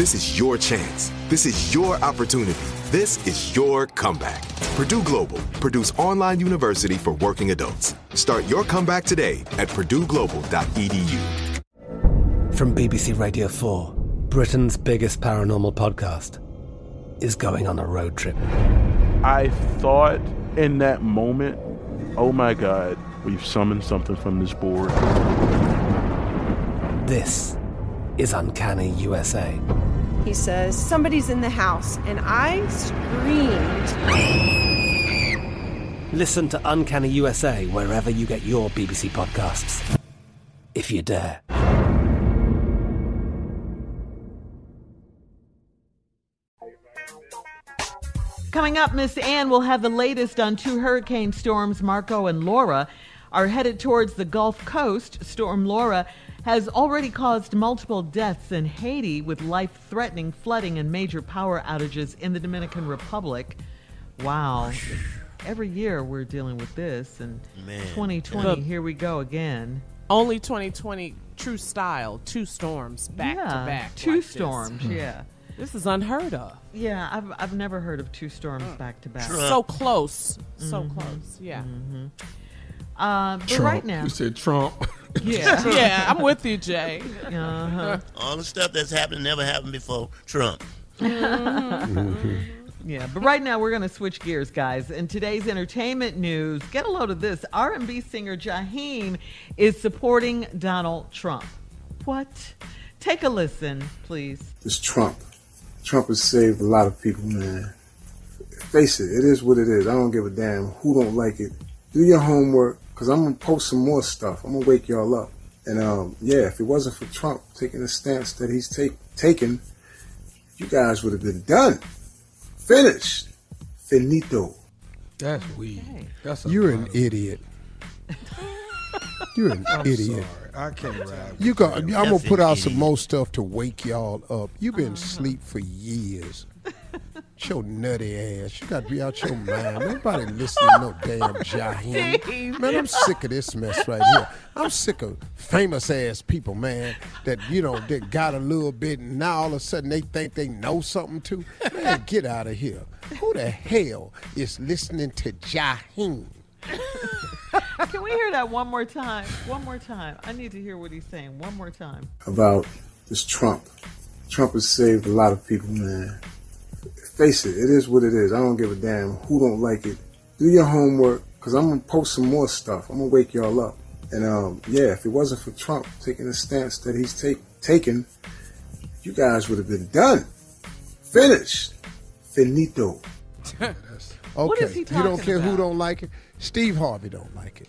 This is your chance. This is your opportunity. This is your comeback. Purdue Global, Purdue's online university for working adults. Start your comeback today at purdueglobal.edu. From BBC Radio 4, Britain's biggest paranormal podcast is going on a road trip. I thought in that moment, oh my God, we've summoned something from this board. This is Uncanny USA. He says, Somebody's in the house, and I screamed. Listen to Uncanny USA wherever you get your BBC podcasts, if you dare. Coming up, Miss Ann will have the latest on two hurricane storms, Marco and Laura, are headed towards the Gulf Coast. Storm Laura has already caused multiple deaths in Haiti with life threatening flooding and major power outages in the Dominican Republic. Wow. Every year we're dealing with this, and Man. 2020, Look. here we go again. Only 2020 true style, two storms back yeah, to back. Two like this. storms, yeah. This is unheard of. Yeah, I've, I've never heard of two storms back to back. So close. So Mm-hmm. close. Yeah. Uh, but Trump. right now, You said Trump. yeah, Yeah, I'm with you, Jay. uh-huh. All the stuff that's happened never happened before Trump. Yeah, but right now we're going to switch gears, guys. In today's entertainment news, get a load of this. R&B singer Jaheim is supporting Donald Trump. What? Take a listen, please. It's Trump. Trump has saved a lot of people, man. Face it, it is what it is. I don't give a damn who don't like it. Do your homework, cause I'm gonna post some more stuff. I'm gonna wake y'all up. And um, yeah, if it wasn't for Trump taking the stance that he's take, taken, you guys would have been done, finished, finito. That's weird. That's a You're an of- idiot. You're an I'm idiot. sorry. I can't ride. with You got. I'm gonna put out an some more stuff to wake y'all up. You've been asleep for years. Your nutty ass. You got to be out your mind. Nobody listening to no damn Jaheim. Man, I'm sick of this mess right here. I'm sick of famous ass people, man, that, you know, that got a little bit and now all of a sudden they think they know something too. Man, get out of here. Who the hell is listening to Jaheim? Can we hear that one more time? One more time. I need to hear what he's saying. One more time. About this Trump. Trump has saved a lot of people, man. Face it, it is what it is. I don't give a damn who don't like it. Do your homework, cause I'm gonna post some more stuff. I'm gonna wake y'all up. And um, yeah, if it wasn't for Trump taking the stance that he's take, taken, you guys would have been done, finished, finito. Okay. What is he you don't talking care who don't like it. Steve Harvey don't like it.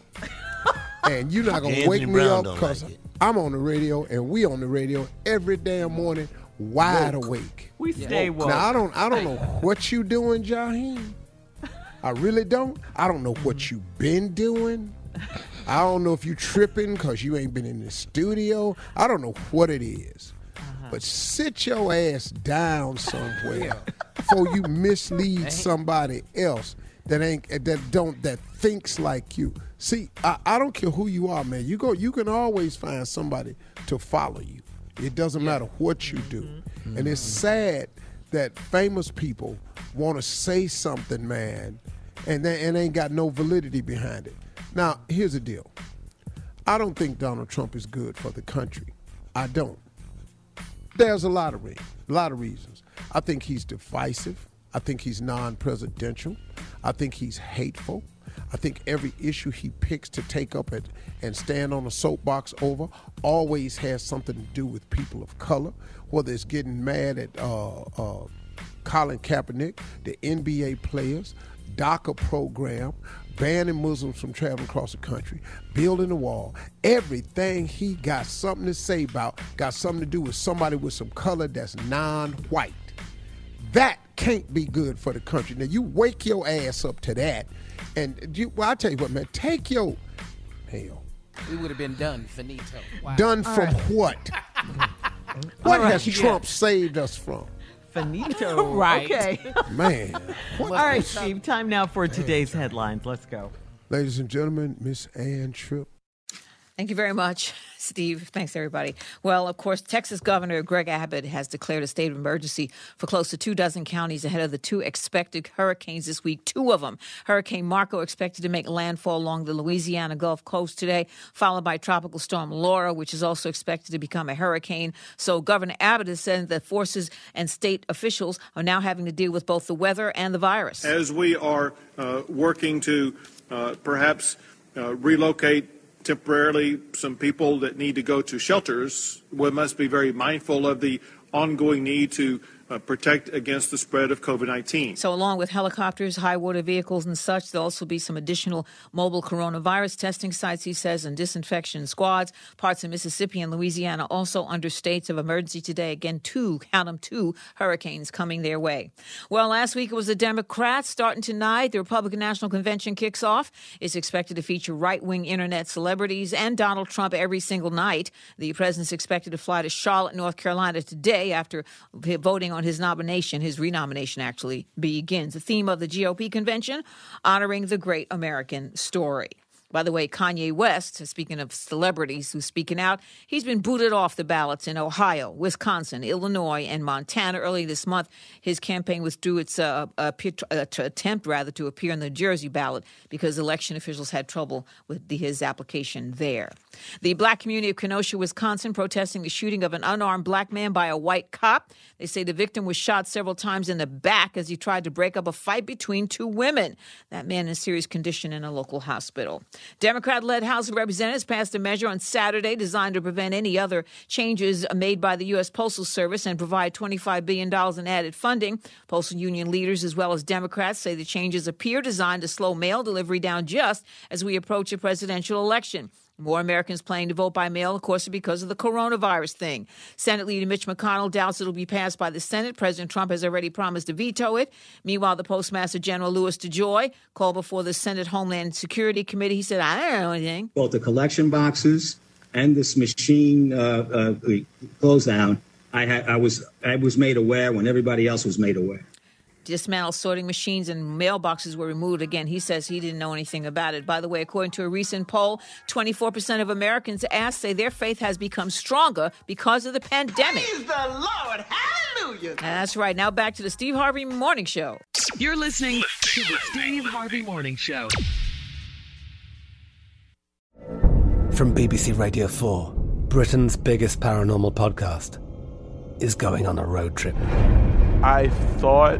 and you're not gonna Anthony wake me up because like. I'm on the radio and we on the radio every damn morning, wide awake. We stay woke. Now I don't I don't know what you doing, Jaheim. I really don't. I don't know what you been doing. I don't know if you tripping because you ain't been in the studio. I don't know what it is. But sit your ass down somewhere before you mislead somebody else that ain't that don't that thinks like you. See, I, I don't care who you are, man. You go you can always find somebody to follow you. It doesn't matter what you do. Mm-hmm. And it's sad that famous people want to say something, man, and they and ain't got no validity behind it. Now, here's the deal. I don't think Donald Trump is good for the country. I don't. There's a lot of reasons. A lot of reasons. I think he's divisive. I think he's non-presidential. I think he's hateful. I think every issue he picks to take up and, and stand on a soapbox over always has something to do with people of color, whether it's getting mad at uh, uh, Colin Kaepernick, the NBA players, DACA program, banning Muslims from traveling across the country, building a wall. Everything he got something to say about got something to do with somebody with some color that's non-white. That can't be good for the country. Now you wake your ass up to that, and you, well, I tell you what, man, take your hell. We would have been done, finito. Wow. Done from what? what All right, has yeah. Trump saved us from? Finito. Right. Okay. Man. All right, Steve. Time now for today's headlines. Let's go. Ladies and gentlemen, Miss Ann Tripp. Thank you very much, Steve. Thanks, everybody. Well, of course, Texas Governor Greg Abbott has declared a state of emergency for close to two dozen counties ahead of the two expected hurricanes this week. Two of them. Hurricane Marco expected to make landfall along the Louisiana Gulf Coast today, followed by Tropical Storm Laura, which is also expected to become a hurricane. So Governor Abbott has said that forces and state officials are now having to deal with both the weather and the virus. As we are uh, working to uh, perhaps uh, relocate temporarily some people that need to go to shelters, we must be very mindful of the ongoing need to uh, protect against the spread of COVID 19. So, along with helicopters, high water vehicles, and such, there'll also be some additional mobile coronavirus testing sites, he says, and disinfection squads. Parts of Mississippi and Louisiana also under states of emergency today. Again, two, count them, two hurricanes coming their way. Well, last week it was the Democrats. Starting tonight, the Republican National Convention kicks off. It's expected to feature right wing internet celebrities and Donald Trump every single night. The president's expected to fly to Charlotte, North Carolina today after voting on his nomination. His renomination actually begins. The theme of the GOP convention, honoring the great American story. By the way, Kanye West, speaking of celebrities who's speaking out, he's been booted off the ballots in Ohio, Wisconsin, Illinois, and Montana early this month. His campaign withdrew its uh, uh, to attempt, rather, to appear on the Jersey ballot because election officials had trouble with the, his application there. The black community of Kenosha, Wisconsin, protesting the shooting of an unarmed black man by a white cop. They say the victim was shot several times in the back as he tried to break up a fight between two women. That man is in serious condition in a local hospital. Democrat led House of Representatives passed a measure on Saturday designed to prevent any other changes made by the U.S. Postal Service and provide $25 billion in added funding. Postal union leaders, as well as Democrats, say the changes appear designed to slow mail delivery down just as we approach a presidential election. More Americans planning to vote by mail, of course, because of the coronavirus thing. Senate Leader Mitch McConnell doubts it'll be passed by the Senate. President Trump has already promised to veto it. Meanwhile, the Postmaster General Louis DeJoy called before the Senate Homeland Security Committee. He said, I don't know anything. Both the collection boxes and this machine uh, uh, close down, I, had, I, was, I was made aware when everybody else was made aware. Dismantled sorting machines and mailboxes were removed. Again, he says he didn't know anything about it. By the way, according to a recent poll, 24% of Americans asked say their faith has become stronger because of the pandemic. Praise the Lord. Hallelujah. That's right. Now back to the Steve Harvey Morning Show. You're listening to the Steve Harvey Morning Show. From BBC Radio 4, Britain's biggest paranormal podcast is going on a road trip. I thought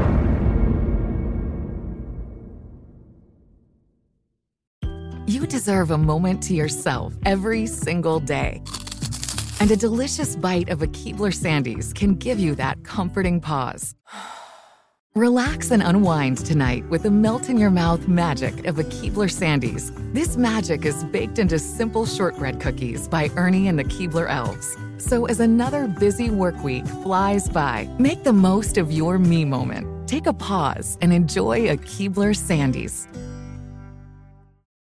You deserve a moment to yourself every single day. And a delicious bite of a Keebler Sandies can give you that comforting pause. Relax and unwind tonight with the melt in your mouth magic of a Keebler Sandies. This magic is baked into simple shortbread cookies by Ernie and the Keebler Elves. So as another busy work week flies by, make the most of your me moment. Take a pause and enjoy a Keebler Sandies.